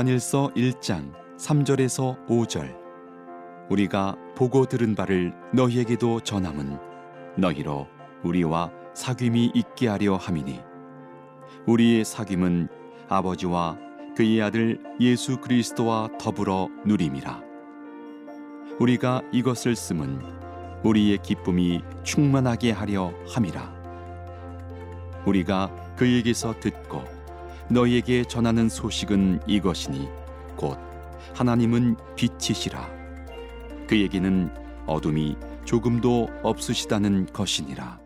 요한일서 1장 3절에서 5절. 우리가 보고 들은 바를 너희에게도 전함은 너희로 우리와 사귐이 있게 하려 함이니. 우리의 사귐은 아버지와 그의 아들 예수 그리스도와 더불어 누림이라. 우리가 이것을 쓰면 우리의 기쁨이 충만하게 하려 함이라. 우리가 그에게서 듣고 너희에게 전하는 소식은 이것이니 곧 하나님은 빛이시라. 그에게는 어둠이 조금도 없으시다는 것이니라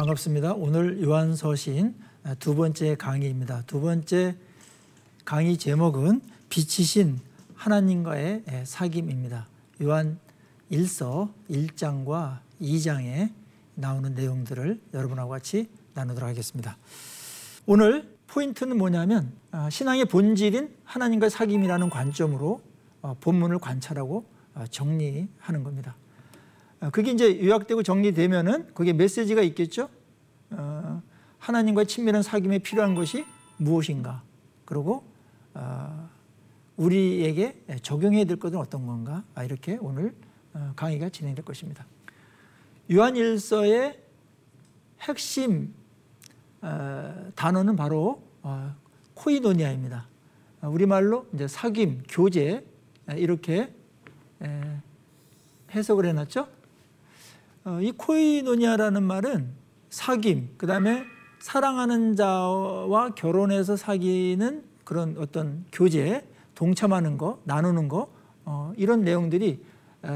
반갑습니다. 오늘 요한서신 두 번째 강의입니다. 두 번째 강의 제목은 빛이신 하나님과의 사귐입니다. 요한 1서 1장과 2장에 나오는 내용들을 여러분하고 같이 나누도록 하겠습니다. 오늘 포인트는 뭐냐면 아, 신앙의 본질인 하나님과의 사귐이라는 관점으로 어, 본문을 관찰하고 어, 정리하는 겁니다. 어, 그게 이제 요약되고 정리되면은 거기에 메시지가 있겠죠. 어, 하나님과의 친밀한 사귐에 필요한 것이 무엇인가? 그리고 어, 우리에게 적용해야 될 것은 어떤 건가? 아, 이렇게 오늘 어, 강의가 진행될 것입니다. 요한일서의 핵심 어, 단어는 바로 어, 코이노니아입니다. 어, 우리말로 이제 사귐, 교제 이렇게 해석을 해놨죠. 이 코이노니아라는 말은 사귐, 그 다음에 사랑하는 자와 결혼해서 사귀는 그런 어떤 교제, 동참하는 거, 나누는 거 이런 내용들이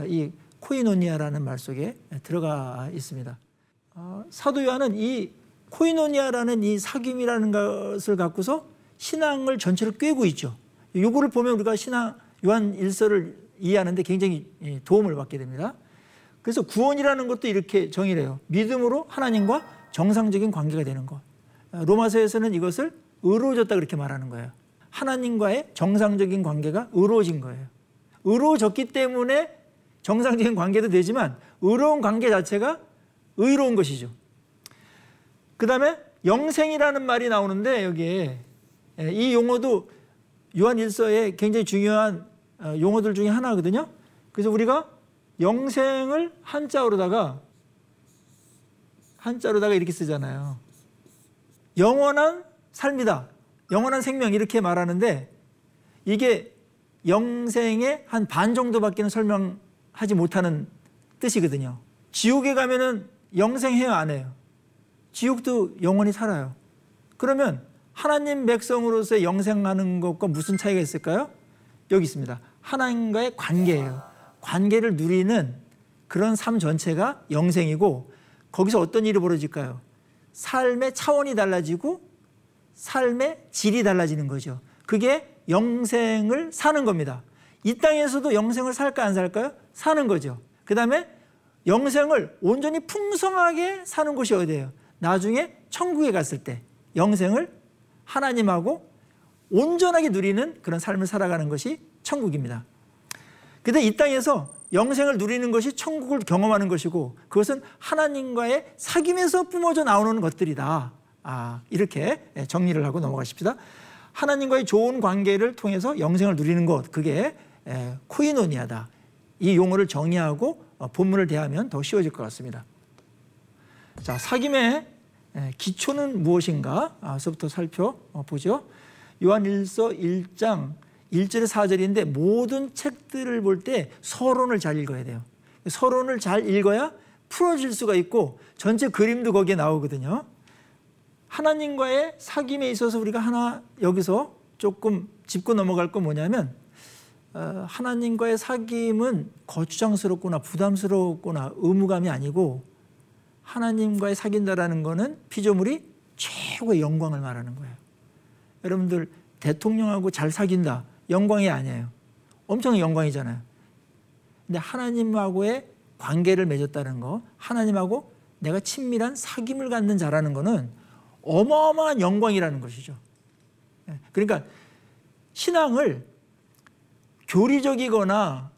이 코이노니아라는 말 속에 들어가 있습니다. 사도 요한은 이 코이노니아라는 이 사귐이라는 것을 갖고서 신앙을 전체를 꿰고 있죠. 요거를 보면 우리가 신앙 요한 일서를 이해하는데 굉장히 도움을 받게 됩니다. 그래서 구원이라는 것도 이렇게 정의를 해요. 믿음으로 하나님과 정상적인 관계가 되는 것. 로마서에서는 이것을 의로워졌다 그렇게 말하는 거예요. 하나님과의 정상적인 관계가 의로워진 거예요. 의로워졌기 때문에 정상적인 관계도 되지만 의로운 관계 자체가 의로운 것이죠. 그 다음에 영생이라는 말이 나오는데 여기에 이 용어도 요한 일서에 굉장히 중요한 어, 용어들 중에 하나거든요. 그래서 우리가 영생을 한자어로다가 한자로다가 이렇게 쓰잖아요. 영원한 삶이다. 영원한 생명 이렇게 말하는데 이게 영생의 한 반 정도밖에는 설명하지 못하는 뜻이거든요. 지옥에 가면은 영생해요, 안 해요? 지옥도 영원히 살아요. 그러면 하나님 백성으로서 영생하는 것과 무슨 차이가 있을까요? 여기 있습니다. 하나님과의 관계예요. 관계를 누리는 그런 삶 전체가 영생이고 거기서 어떤 일이 벌어질까요? 삶의 차원이 달라지고 삶의 질이 달라지는 거죠. 그게 영생을 사는 겁니다. 이 땅에서도 영생을 살까 안 살까요? 사는 거죠. 그 다음에 영생을 온전히 풍성하게 사는 곳이 어디예요? 나중에 천국에 갔을 때 영생을 하나님하고 온전하게 누리는 그런 삶을 살아가는 것이 천국입니다. 근데 이 땅에서 영생을 누리는 것이 천국을 경험하는 것이고 그것은 하나님과의 사귐에서 뿜어져 나오는 것들이다. 아, 이렇게 정리를 하고 넘어가십시다. 하나님과의 좋은 관계를 통해서 영생을 누리는 것, 그게 코이노니아다. 이 용어를 정의하고 어, 본문을 대하면 더 쉬워질 것 같습니다. 자, 사귐의 기초는 무엇인가?서부터 살펴보죠. 요한 1서 1장 1절에 4절인데 모든 책들을 볼 때 서론을 잘 읽어야 돼요. 서론을 잘 읽어야 풀어질 수가 있고 전체 그림도 거기에 나오거든요. 하나님과의 사귐에 있어서 우리가 하나 여기서 조금 짚고 넘어갈 건 뭐냐면 어, 하나님과의 사귐은 거추장스럽거나 부담스럽거나 의무감이 아니고 하나님과의 사귄다라는 것은 피조물이 최고의 영광을 말하는 거예요. 여러분들 대통령하고 잘 사귄다 영광이 아니에요. 엄청 영광이잖아요. 근데 하나님하고의 관계를 맺었다는 거, 하나님하고 내가 친밀한 사귐을 갖는 자라는 거는 어마어마한 영광이라는 것이죠. 예, 그러니까 신앙을 교리적이거나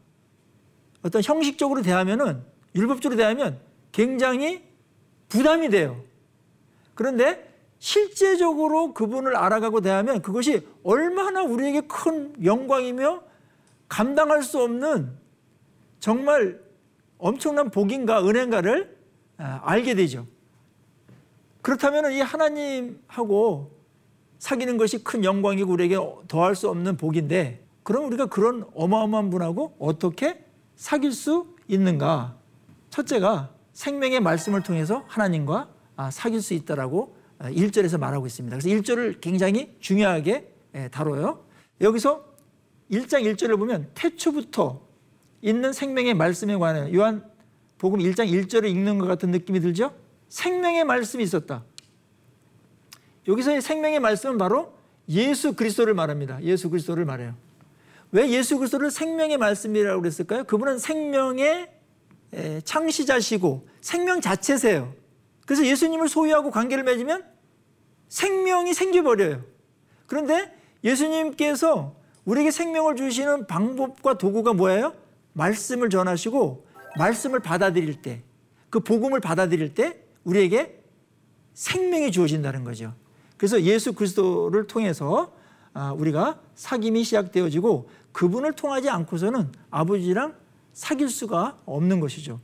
어떤 형식적으로 대하면은 율법적으로 대하면 굉장히 부담이 돼요. 그런데 실제적으로 그분을 알아가고 대하면 그것이 얼마나 우리에게 큰 영광이며 감당할 수 없는 정말 엄청난 복인가 은혜인가를 아, 알게 되죠. 그렇다면 이 하나님하고 사귀는 것이 큰 영광이고 우리에게 더할 수 없는 복인데 그럼 우리가 그런 어마어마한 분하고 어떻게 사귈 수 있는가? 첫째가 생명의 말씀을 통해서 하나님과 아, 사귈 수 있다라고 1절에서 아, 말하고 있습니다. 그래서 1절을 굉장히 중요하게 예, 다뤄요. 여기서 1장 1절을 보면 태초부터 있는 생명의 말씀에 관한 요한 복음 1장 1절을 읽는 것 같은 느낌이 들죠? 생명의 말씀이 있었다. 여기서의 생명의 말씀은 바로 예수 그리스도를 말합니다. 예수 그리스도를 말해요. 왜 예수 그리스도를 생명의 말씀이라고 그랬을까요? 그분은 생명의 창시자시고 생명 자체세요. 그래서 예수님을 소유하고 관계를 맺으면 생명이 생겨버려요. 그런데 예수님께서 우리에게 생명을 주시는 방법과 도구가 뭐예요? 말씀을 전하시고 말씀을 받아들일 때, 그 복음을 받아들일 때 우리에게 생명이 주어진다는 거죠. 그래서 예수 그리스도를 통해서 아, 우리가 사귐이 시작되어지고 그분을 통하지 않고서는 아버지랑 사귈 수가 없는 것이죠.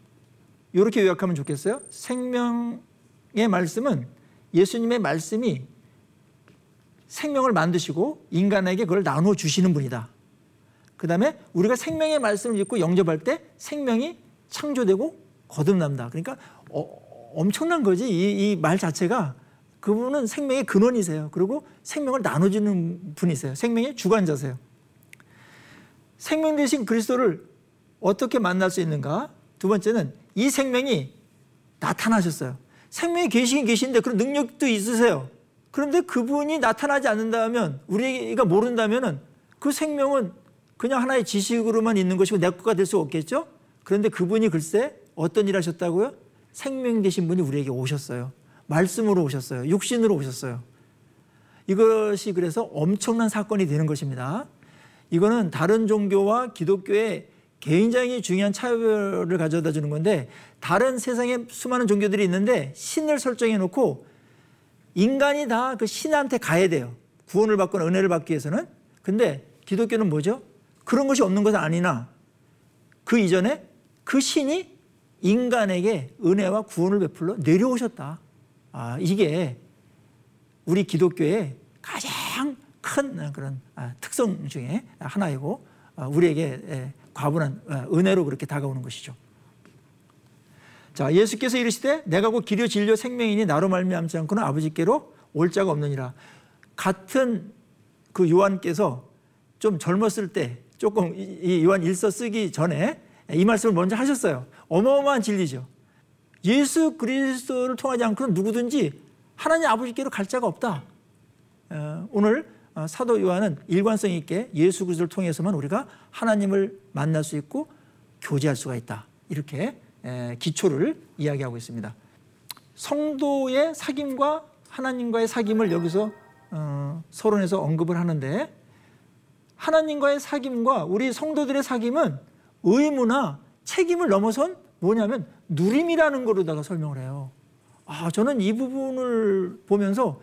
이렇게 요약하면 좋겠어요. 생명 의 말씀은 예수님의 말씀이 생명을 만드시고 인간에게 그걸 나누어 주시는 분이다. 그 다음에 우리가 생명의 말씀을 읽고 영접할 때 생명이 창조되고 거듭난다. 그러니까 어, 엄청난 거지. 이 말 자체가 그분은 생명의 근원이세요. 그리고 생명을 나눠주는 분이세요. 생명의 주관자세요. 생명 대신 그리스도를 어떻게 만날 수 있는가? 두 번째는 이 생명이 나타나셨어요. 생명이 계시긴 계신데 그런 능력도 있으세요. 그런데 그분이 나타나지 않는다면 우리가 모른다면 그 생명은 그냥 하나의 지식으로만 있는 것이고 내 거가 될 수 없겠죠? 그런데 그분이 글쎄 어떤 일 하셨다고요? 생명 되신 분이 우리에게 오셨어요. 말씀으로 오셨어요. 육신으로 오셨어요. 이것이 그래서 엄청난 사건이 되는 것입니다. 이거는 다른 종교와 기독교의 굉장히 중요한 차별을 가져다 주는 건데 다른 세상에 수많은 종교들이 있는데 신을 설정해 놓고 인간이 다 그 신한테 가야 돼요. 구원을 받거나 은혜를 받기 위해서는. 근데 기독교는 뭐죠? 그런 것이 없는 것은 아니나 그 이전에 그 신이 인간에게 은혜와 구원을 베풀러 내려오셨다. 아, 이게 우리 기독교의 가장 큰 그런 아, 특성 중에 하나이고 아, 우리에게 과분한 아, 은혜로 그렇게 다가오는 것이죠. 자, 예수께서 이르시되 내가 곧 길이요 진리요 생명이니 나로 말미암지 않고는 아버지께로 올 자가 없느니라. 같은 그 요한께서 좀 젊었을 때 조금 이 요한 일서 쓰기 전에 이 말씀을 먼저 하셨어요. 어마어마한 진리죠. 예수 그리스도를 통하지 않고는 누구든지 하나님 아버지께로 갈 자가 없다. 어, 오늘 어, 사도 요한은 일관성 있게 예수 그리스도를 통해서만 우리가 하나님을 만날 수 있고 교제할 수가 있다. 이렇게 기초를 이야기하고 있습니다. 성도의 사귐과 하나님과의 사귐을 여기서 어, 서론에서 언급을 하는데 하나님과의 사귐과 우리 성도들의 사귐은 의무나 책임을 넘어선 뭐냐면 누림이라는 거로다가 설명을 해요. 아, 저는 이 부분을 보면서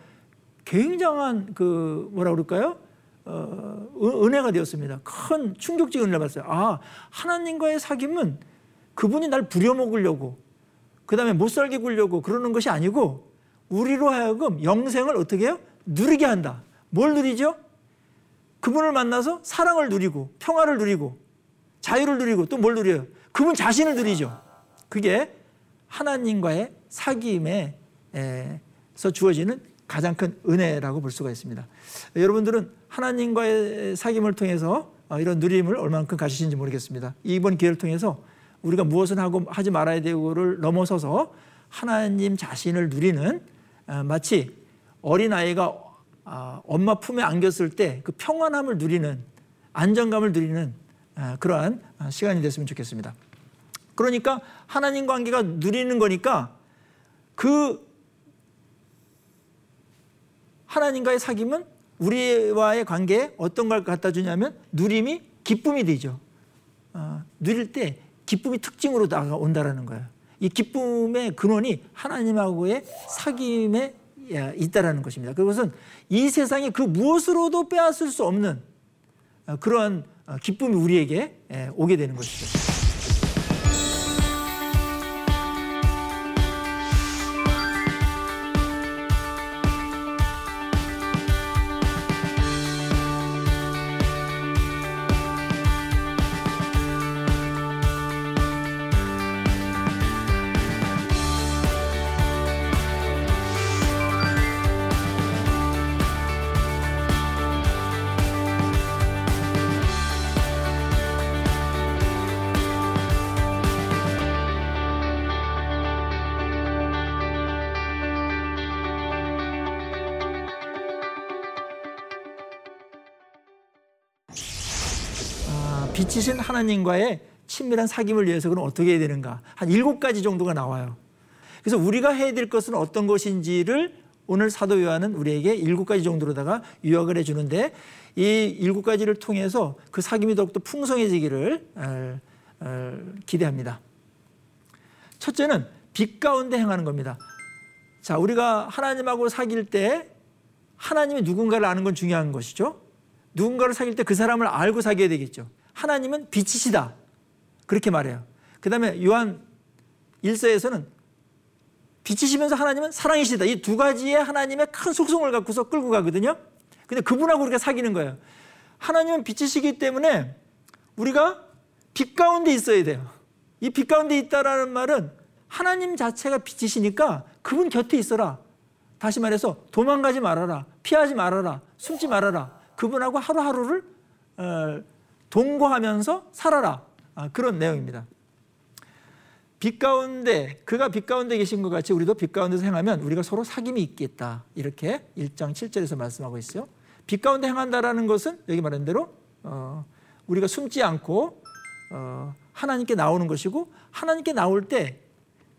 굉장한 그 뭐라 그럴까요? 어, 은혜가 되었습니다. 큰 충격적인 은혜를 받았어요. 아, 하나님과의 사귐은 그분이 날 부려먹으려고 그 다음에 못 살게 굴려고 그러는 것이 아니고 우리로 하여금 영생을 어떻게 해요? 누리게 한다. 뭘 누리죠? 그분을 만나서 사랑을 누리고 평화를 누리고 자유를 누리고 또 뭘 누려요? 그분 자신을 누리죠. 그게 하나님과의 사귐에서 주어지는 가장 큰 은혜라고 볼 수가 있습니다. 여러분들은 하나님과의 사귐을 통해서 어, 이런 누림을 얼만큼 가지신지 모르겠습니다. 이번 기회를 통해서 우리가 무엇을 하고 하지 말아야 되고를 넘어서서 하나님 자신을 누리는 어, 마치 어린아이가 어, 엄마 품에 안겼을 때 그 평안함을 누리는 안정감을 누리는 그러한 시간이 됐으면 좋겠습니다. 그러니까 하나님 관계가 누리는 거니까 그 하나님과의 사귐은 우리와의 관계에 어떤 걸 갖다 주냐면 누림이 기쁨이 되죠. 어, 누릴 때 기쁨이 특징으로 다가온다라는 거예요. 이 기쁨의 근원이 하나님하고의 사귐에 있다라는 것입니다. 그것은 이 세상에 그 무엇으로도 빼앗을 수 없는 어, 그러한 어, 기쁨이 우리에게 오게 되는 것이죠. 빛이신 하나님과의 친밀한 사귐을 위해서 그럼 어떻게 해야 되는가? 한 일곱 가지 정도가 나와요. 그래서 우리가 해야 될 것은 어떤 것인지를 오늘 사도 요한은 우리에게 일곱 가지 정도로다가 유학을 해주는데 이 일곱 가지를 통해서 그 사귐이 더욱더 풍성해지기를 기대합니다. 첫째는 빛 가운데 행하는 겁니다. 자, 우리가 하나님하고 사귈 때 하나님이 누군가를 아는 건 중요한 것이죠. 누군가를 사귈 때 그 사람을 알고 사귀어야 되겠죠. 하나님은 빛이시다. 그렇게 말해요. 그 다음에 요한 1서에서는 빛이시면서 하나님은 사랑이시다. 이 두 가지의 하나님의 큰 속성을 갖고서 끌고 가거든요. 근데 그분하고 우리가 사귀는 거예요. 하나님은 빛이시기 때문에 우리가 빛 가운데 있어야 돼요. 이 빛 가운데 있다라는 말은 하나님 자체가 빛이시니까 그분 곁에 있어라. 다시 말해서 도망가지 말아라. 피하지 말아라. 숨지 말아라. 그분하고 하루하루를 어, 동거하면서 살아라. 아, 그런 내용입니다. 빛 가운데 그가 빛 가운데 계신 것 같이 우리도 빛 가운데서 행하면 우리가 서로 사귐이 있겠다. 이렇게 1장 7절에서 말씀하고 있어요. 빛 가운데 행한다라는 것은 여기 말한 대로 어, 우리가 숨지 않고 어, 하나님께 나오는 것이고 하나님께 나올 때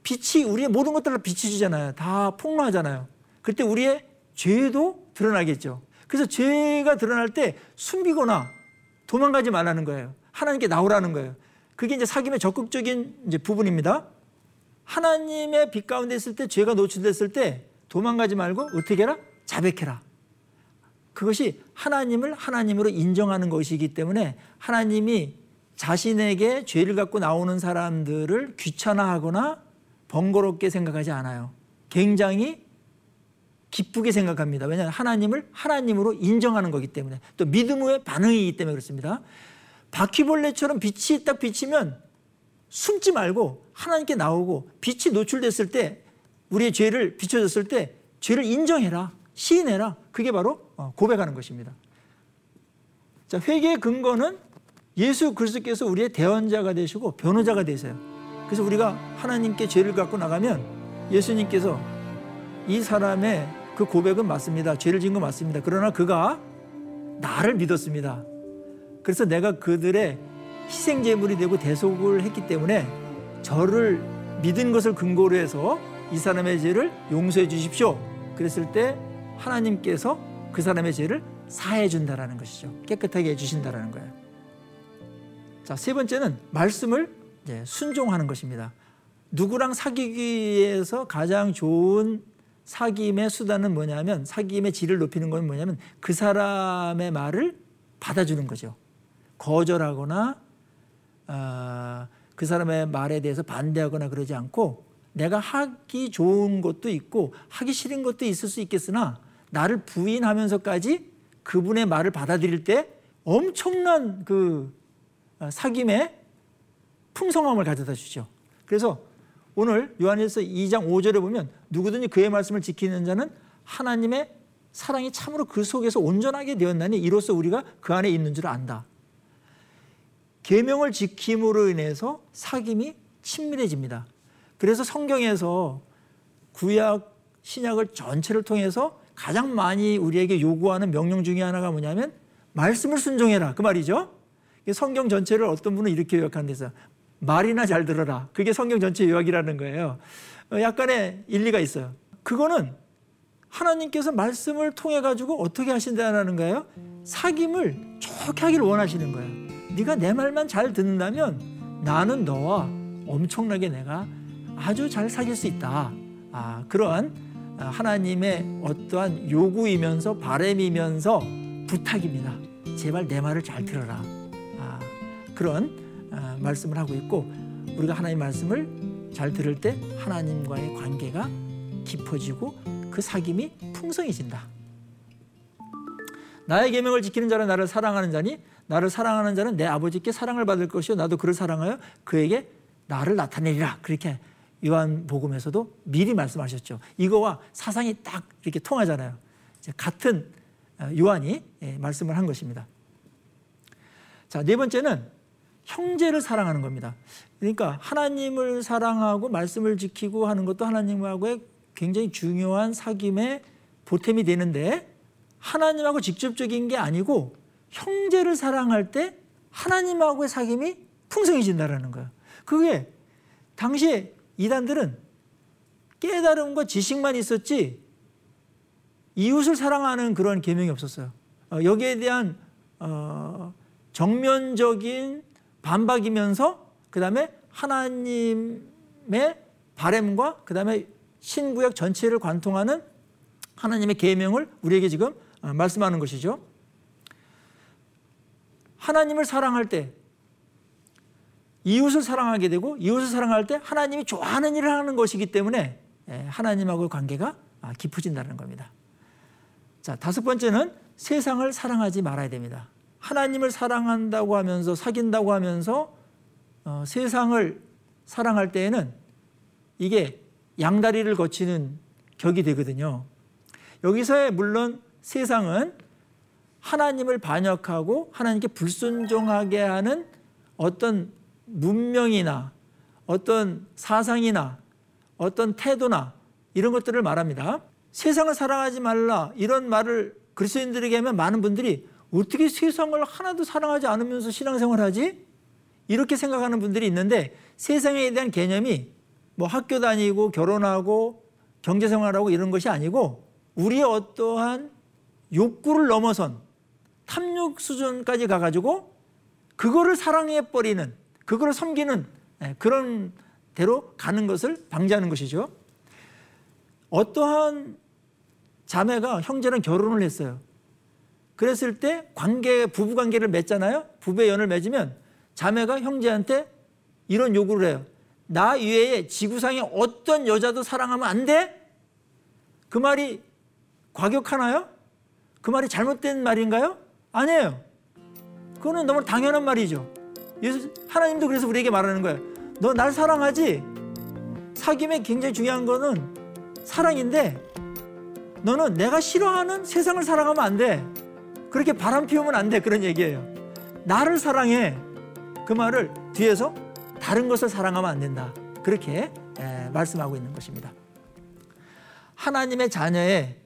빛이 우리의 모든 것들을 비치주잖아요. 다 폭로하잖아요. 그때 우리의 죄도 드러나겠죠. 그래서 죄가 드러날 때 숨기거나 도망가지 말라는 거예요. 하나님께 나오라는 거예요. 그게 이제 사귐의 적극적인 이제 부분입니다. 하나님의 빛 가운데 있을 때 죄가 노출됐을 때 도망가지 말고 어떻게 해라? 자백해라. 그것이 하나님을 하나님으로 인정하는 것이기 때문에 하나님이 자신에게 죄를 갖고 나오는 사람들을 귀찮아하거나 번거롭게 생각하지 않아요. 굉장히 기쁘게 생각합니다. 왜냐하면 하나님을 하나님으로 인정하는 거기 때문에 또 믿음의 반응이기 때문에 그렇습니다. 바퀴벌레처럼 빛이 딱 비치면 숨지 말고 하나님께 나오고 빛이 노출됐을 때 우리의 죄를 비춰졌을 때 죄를 인정해라 시인해라 그게 바로 어, 고백하는 것입니다. 자 회개의 근거는 예수 그리스도께서 우리의 대언자가 되시고 변호자가 되세요. 그래서 우리가 하나님께 죄를 갖고 나가면 예수님께서 이 사람의 그 고백은 맞습니다. 죄를 지은 건 맞습니다. 그러나 그가 나를 믿었습니다. 그래서 내가 그들의 희생 제물이 되고 대속을 했기 때문에 저를 믿은 것을 근거로 해서 이 사람의 죄를 용서해 주십시오. 그랬을 때 하나님께서 그 사람의 죄를 사해 준다라는 것이죠. 깨끗하게 해 주신다라는 거예요. 자, 세 번째는 말씀을 순종하는 것입니다. 누구랑 사귀기 위해서 가장 좋은 사귐의 수단은 뭐냐면 사귐의 질을 높이는 건 뭐냐면 그 사람의 말을 받아주는 거죠. 거절하거나 어, 그 사람의 말에 대해서 반대하거나 그러지 않고 내가 하기 좋은 것도 있고 하기 싫은 것도 있을 수 있겠으나 나를 부인하면서까지 그분의 말을 받아들일 때 엄청난 그 어, 사귐의 풍성함을 가져다 주죠. 그래서 오늘 요한일서 2장 5절에 보면 누구든지 그의 말씀을 지키는 자는 하나님의 사랑이 참으로 그 속에서 온전하게 되었나니 이로써 우리가 그 안에 있는 줄 안다. 계명을 지킴으로 인해서 사귐이 친밀해집니다. 그래서 성경에서 구약 신약을 전체를 통해서 가장 많이 우리에게 요구하는 명령 중에 하나가 뭐냐면 말씀을 순종해라 그 말이죠. 성경 전체를 어떤 분은 이렇게 요약한 데서 말이나 잘 들어라. 그게 성경 전체 요약이라는 거예요. 어, 약간의 일리가 있어요. 그거는 하나님께서 말씀을 통해 가지고 어떻게 하신다는 거예요? 사귐을 좋게 하길 원하시는 거예요. 네가 내 말만 잘 듣는다면 나는 너와 엄청나게 내가 아주 잘 사귈 수 있다. 아, 그러한 하나님의 어떠한 요구이면서 바램이면서 부탁입니다. 제발 내 말을 잘 들어라. 아, 그런 아, 말씀을 하고 있고 우리가 하나님 말씀을 잘 들을 때 하나님과의 관계가 깊어지고 그 사귐이 풍성해진다. 나의 계명을 지키는 자는 나를 사랑하는 자니 나를 사랑하는 자는 내 아버지께 사랑을 받을 것이요 나도 그를 사랑하여 그에게 나를 나타내리라. 그렇게 요한복음에서도 미리 말씀하셨죠. 이거와 사상이 딱 이렇게 통하잖아요. 같은 어, 요한이 예, 말씀을 한 것입니다. 자, 네 번째는 형제를 사랑하는 겁니다. 그러니까 하나님을 사랑하고 말씀을 지키고 하는 것도 하나님하고의 굉장히 중요한 사귐의 보탬이 되는데 하나님하고 직접적인 게 아니고 형제를 사랑할 때 하나님하고의 사귐이 풍성해진다는 거예요. 그게 당시에 이단들은 깨달음과 지식만 있었지 이웃을 사랑하는 그런 계명이 없었어요. 어, 여기에 대한 어, 정면적인 반박이면서 그 다음에 하나님의 바램과 그 다음에 신구약 전체를 관통하는 하나님의 계명을 우리에게 지금 어, 말씀하는 것이죠. 하나님을 사랑할 때 이웃을 사랑하게 되고 이웃을 사랑할 때 하나님이 좋아하는 일을 하는 것이기 때문에 예, 하나님하고의 관계가 아, 깊어진다는 겁니다. 자, 다섯 번째는 세상을 사랑하지 말아야 됩니다. 하나님을 사랑한다고 하면서 사귄다고 하면서 어, 세상을 사랑할 때에는 이게 양다리를 거치는 격이 되거든요. 여기서의 물론 세상은 하나님을 반역하고 하나님께 불순종하게 하는 어떤 문명이나 어떤 사상이나 어떤 태도나 이런 것들을 말합니다. 세상을 사랑하지 말라 이런 말을 그리스도인들에게 하면 많은 분들이 어떻게 세상을 하나도 사랑하지 않으면서 신앙생활을 하지? 이렇게 생각하는 분들이 있는데 세상에 대한 개념이 뭐 학교 다니고 결혼하고 경제생활하고 이런 것이 아니고 우리의 어떠한 욕구를 넘어선 탐욕 수준까지 가가지고 그거를 사랑해버리는 그거를 섬기는 예, 그런 대로 가는 것을 방지하는 것이죠. 어떠한 자매가 형제랑 결혼을 했어요. 그랬을 때 관계, 부부 관계를 맺잖아요. 부부의 연을 맺으면 자매가 형제한테 이런 요구를 해요. 나 외에 지구상에 어떤 여자도 사랑하면 안 돼? 그 말이 과격하나요? 그 말이 잘못된 말인가요? 아니에요. 그거는 너무 당연한 말이죠. 예수, 하나님도 그래서 우리에게 말하는 거예요. 너 날 사랑하지? 사귐에 굉장히 중요한 거는 사랑인데 너는 내가 싫어하는 세상을 사랑하면 안 돼. 그렇게 바람 피우면 안 돼. 그런 얘기예요. 나를 사랑해. 그 말을 뒤에서 다른 것을 사랑하면 안 된다. 그렇게 에, 말씀하고 있는 것입니다. 하나님의 자녀의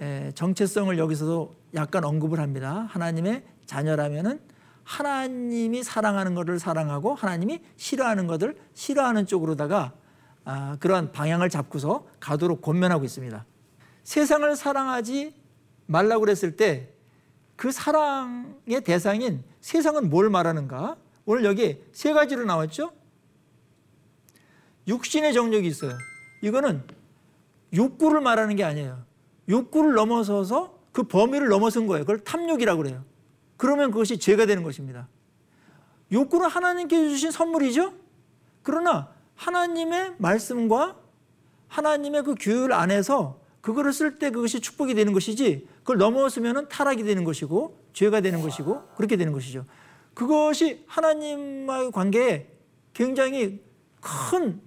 에, 정체성을 여기서도 약간 언급을 합니다. 하나님의 자녀라면은 하나님이 사랑하는 것을 사랑하고 하나님이 싫어하는 것을 싫어하는 쪽으로다가 아, 그러한 방향을 잡고서 가도록 권면하고 있습니다. 세상을 사랑하지 말라고 그랬을 때 그 사랑의 대상인 세상은 뭘 말하는가? 오늘 여기 세 가지로 나왔죠? 육신의 정욕이 있어요. 이거는 욕구를 말하는 게 아니에요. 욕구를 넘어서서 그 범위를 넘어선 거예요. 그걸 탐욕이라고 그래요. 그러면 그것이 죄가 되는 것입니다. 욕구는 하나님께 주신 선물이죠? 그러나 하나님의 말씀과 하나님의 그 규율 안에서 그거를 쓸 때 그것이 축복이 되는 것이지 그걸 넘어서면 타락이 되는 것이고 죄가 되는 것이고 그렇게 되는 것이죠. 그것이 하나님과의 관계에 굉장히 큰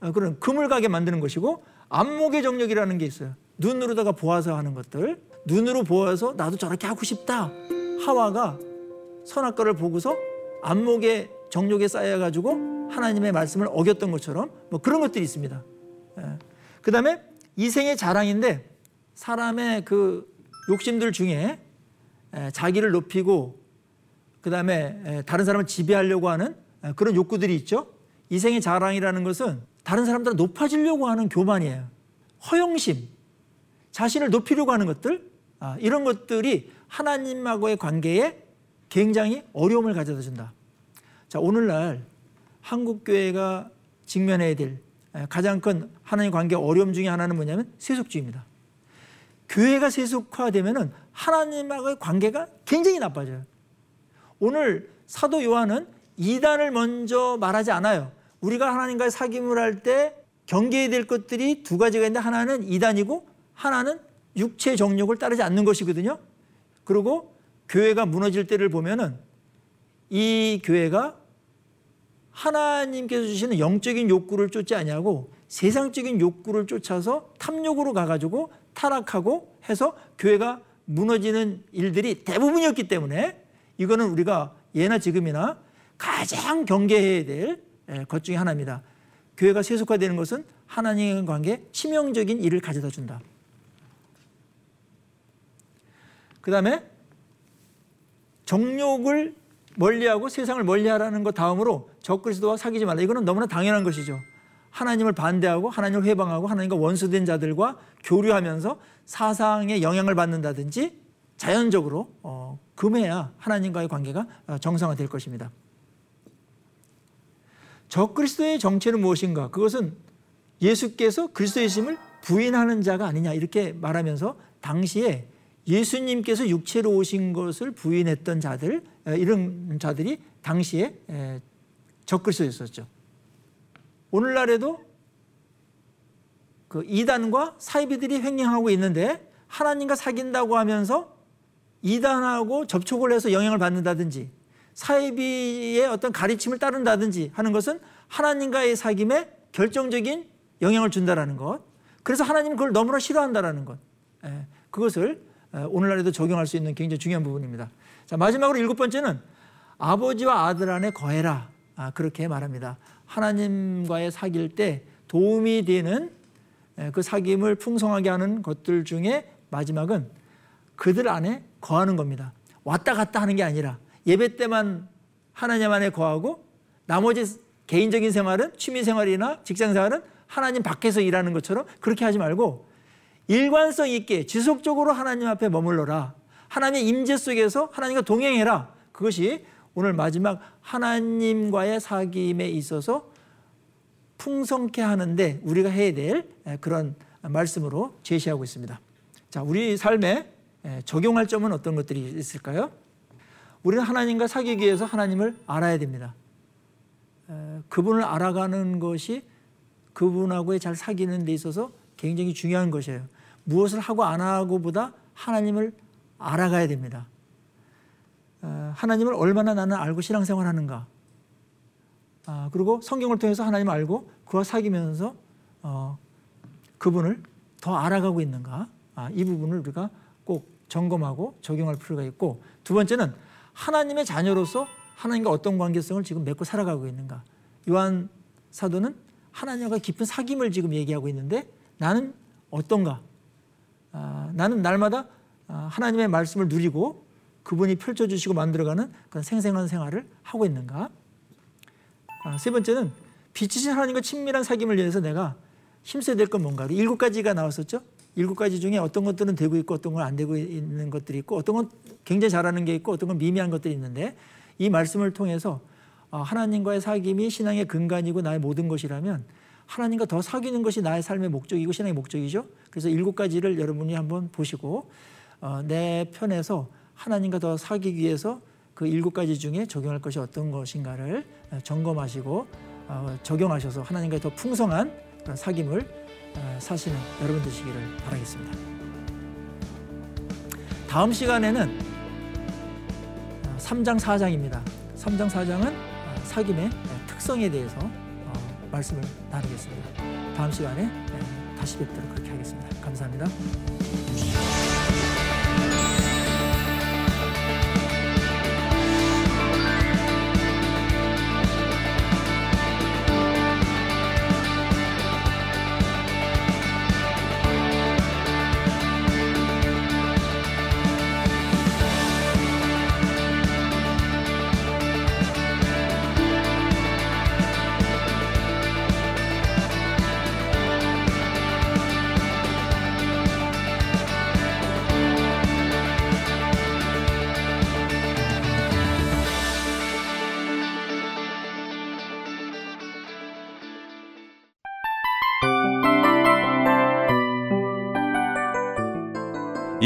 어, 그런 금을 가게 만드는 것이고 안목의 정력이라는 게 있어요. 눈으로다가 보아서 하는 것들 눈으로 보아서 나도 저렇게 하고 싶다. 하와가 선악과를 보고서 안목의 정력에 쌓여가지고 하나님의 말씀을 어겼던 것처럼 뭐 그런 것들이 있습니다. 예. 그 다음에 이생의 자랑인데 사람의 그 욕심들 중에 자기를 높이고 그 다음에 다른 사람을 지배하려고 하는 그런 욕구들이 있죠. 이생의 자랑이라는 것은 다른 사람들은 높아지려고 하는 교만이에요. 허영심, 자신을 높이려고 하는 것들, 아, 이런 것들이 하나님하고의 관계에 굉장히 어려움을 가져다 준다. 자, 오늘날 한국 교회가 직면해야 될 가장 큰 하나님 관계 어려움 중에 하나는 뭐냐면 세속주의입니다. 교회가 세속화되면은 하나님하고의 관계가 굉장히 나빠져요. 오늘 사도 요한은 이단을 먼저 말하지 않아요. 우리가 하나님과의 사귐을 할 때 경계해야 될 것들이 두 가지가 있는데 하나는 이단이고 하나는 육체 정욕을 따르지 않는 것이거든요. 그리고 교회가 무너질 때를 보면은 이 교회가 하나님께서 주시는 영적인 욕구를 쫓지 아니하고 세상적인 욕구를 쫓아서 탐욕으로 가가지고 타락하고 해서 교회가 무너지는 일들이 대부분이었기 때문에 이거는 우리가 예나 지금이나 가장 경계해야 될 것 중에 하나입니다. 교회가 세속화되는 것은 하나님의 관계 치명적인 일을 가져다 준다. 그 다음에 정욕을 멀리하고 세상을 멀리하라는 것 다음으로 적그리스도와 사귀지 말라. 이거는 너무나 당연한 것이죠. 하나님을 반대하고 하나님을 회방하고 하나님과 원수된 자들과 교류하면서 사상에 영향을 받는다든지 자연적으로 어, 금해야 하나님과의 관계가 어, 정상화될 것입니다. 적그리스도의 정체는 무엇인가? 그것은 예수께서 그리스도의 심을 부인하는 자가 아니냐 이렇게 말하면서 당시에 예수님께서 육체로 오신 것을 부인했던 자들 이런 자들이 당시에 적그리스도였었죠. 오늘날에도 그 이단과 사이비들이 횡행하고 있는데 하나님과 사귄다고 하면서 이단하고 접촉을 해서 영향을 받는다든지 사이비의 어떤 가르침을 따른다든지 하는 것은 하나님과의 사귐에 결정적인 영향을 준다라는 것. 그래서 하나님은 그걸 너무나 싫어한다라는 것. 그것을 오늘날에도 적용할 수 있는 굉장히 중요한 부분입니다. 자, 마지막으로 일곱 번째는 아버지와 아들 안에 거해라. 아, 그렇게 말합니다. 하나님과의 사귈 때 도움이 되는 그 사귐을 풍성하게 하는 것들 중에 마지막은 그들 안에 거하는 겁니다. 왔다 갔다 하는 게 아니라 예배 때만 하나님 안에 거하고 나머지 개인적인 생활은 취미 생활이나 직장 생활은 하나님 밖에서 일하는 것처럼 그렇게 하지 말고 일관성 있게 지속적으로 하나님 앞에 머물러라. 하나님의 임재 속에서 하나님과 동행해라. 그것이 오늘 마지막 하나님과의 사귐에 있어서 풍성케 하는데 우리가 해야 될 그런 말씀으로 제시하고 있습니다. 자, 우리 삶에 적용할 점은 어떤 것들이 있을까요? 우리는 하나님과 사귀기 위해서 하나님을 알아야 됩니다. 그분을 알아가는 것이 그분하고의 잘 사귀는 데 있어서 굉장히 중요한 것이에요. 무엇을 하고 안 하고보다 하나님을 알아가야 됩니다. 어, 하나님을 얼마나 나는 알고 신앙생활 하는가. 아, 그리고 성경을 통해서 하나님을 알고 그와 사귀면서 어, 그분을 더 알아가고 있는가. 아, 이 부분을 우리가 꼭 점검하고 적용할 필요가 있고 두 번째는 하나님의 자녀로서 하나님과 어떤 관계성을 지금 맺고 살아가고 있는가. 요한 사도는 하나님과 깊은 사귐을 지금 얘기하고 있는데 나는 어떤가. 아, 나는 날마다 아, 하나님의 말씀을 누리고 그분이 펼쳐주시고 만들어가는 그런 생생한 생활을 하고 있는가? 아, 세 번째는 빛이신 하나님과 친밀한 사귐을 위해서 내가 힘써야 될 건 뭔가? 일곱 가지가 나왔었죠? 일곱 가지 중에 어떤 것들은 되고 있고 어떤 건 안 되고 있는 것들이 있고 어떤 건 굉장히 잘하는 게 있고 어떤 건 미미한 것들이 있는데 이 말씀을 통해서 아, 하나님과의 사귐이 신앙의 근간이고 나의 모든 것이라면 하나님과 더 사귀는 것이 나의 삶의 목적이고 신앙의 목적이죠. 그래서 일곱 가지를 여러분이 한번 보시고 어, 내 편에서 하나님과 더 사귀기 위해서 그 일곱 가지 중에 적용할 것이 어떤 것인가를 어, 점검하시고 어, 적용하셔서 하나님과 더 풍성한 그런 사귐을 어, 사시는 여러분 되시기를 바라겠습니다. 다음 시간에는 3장 4장입니다. 3장 4장은 사귐의 특성에 대해서 말씀을 나누겠습니다. 다음 시간에 다시 뵙도록 하겠습니다. 감사합니다.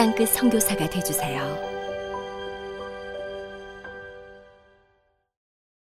땅끝 선교사가 되주세요.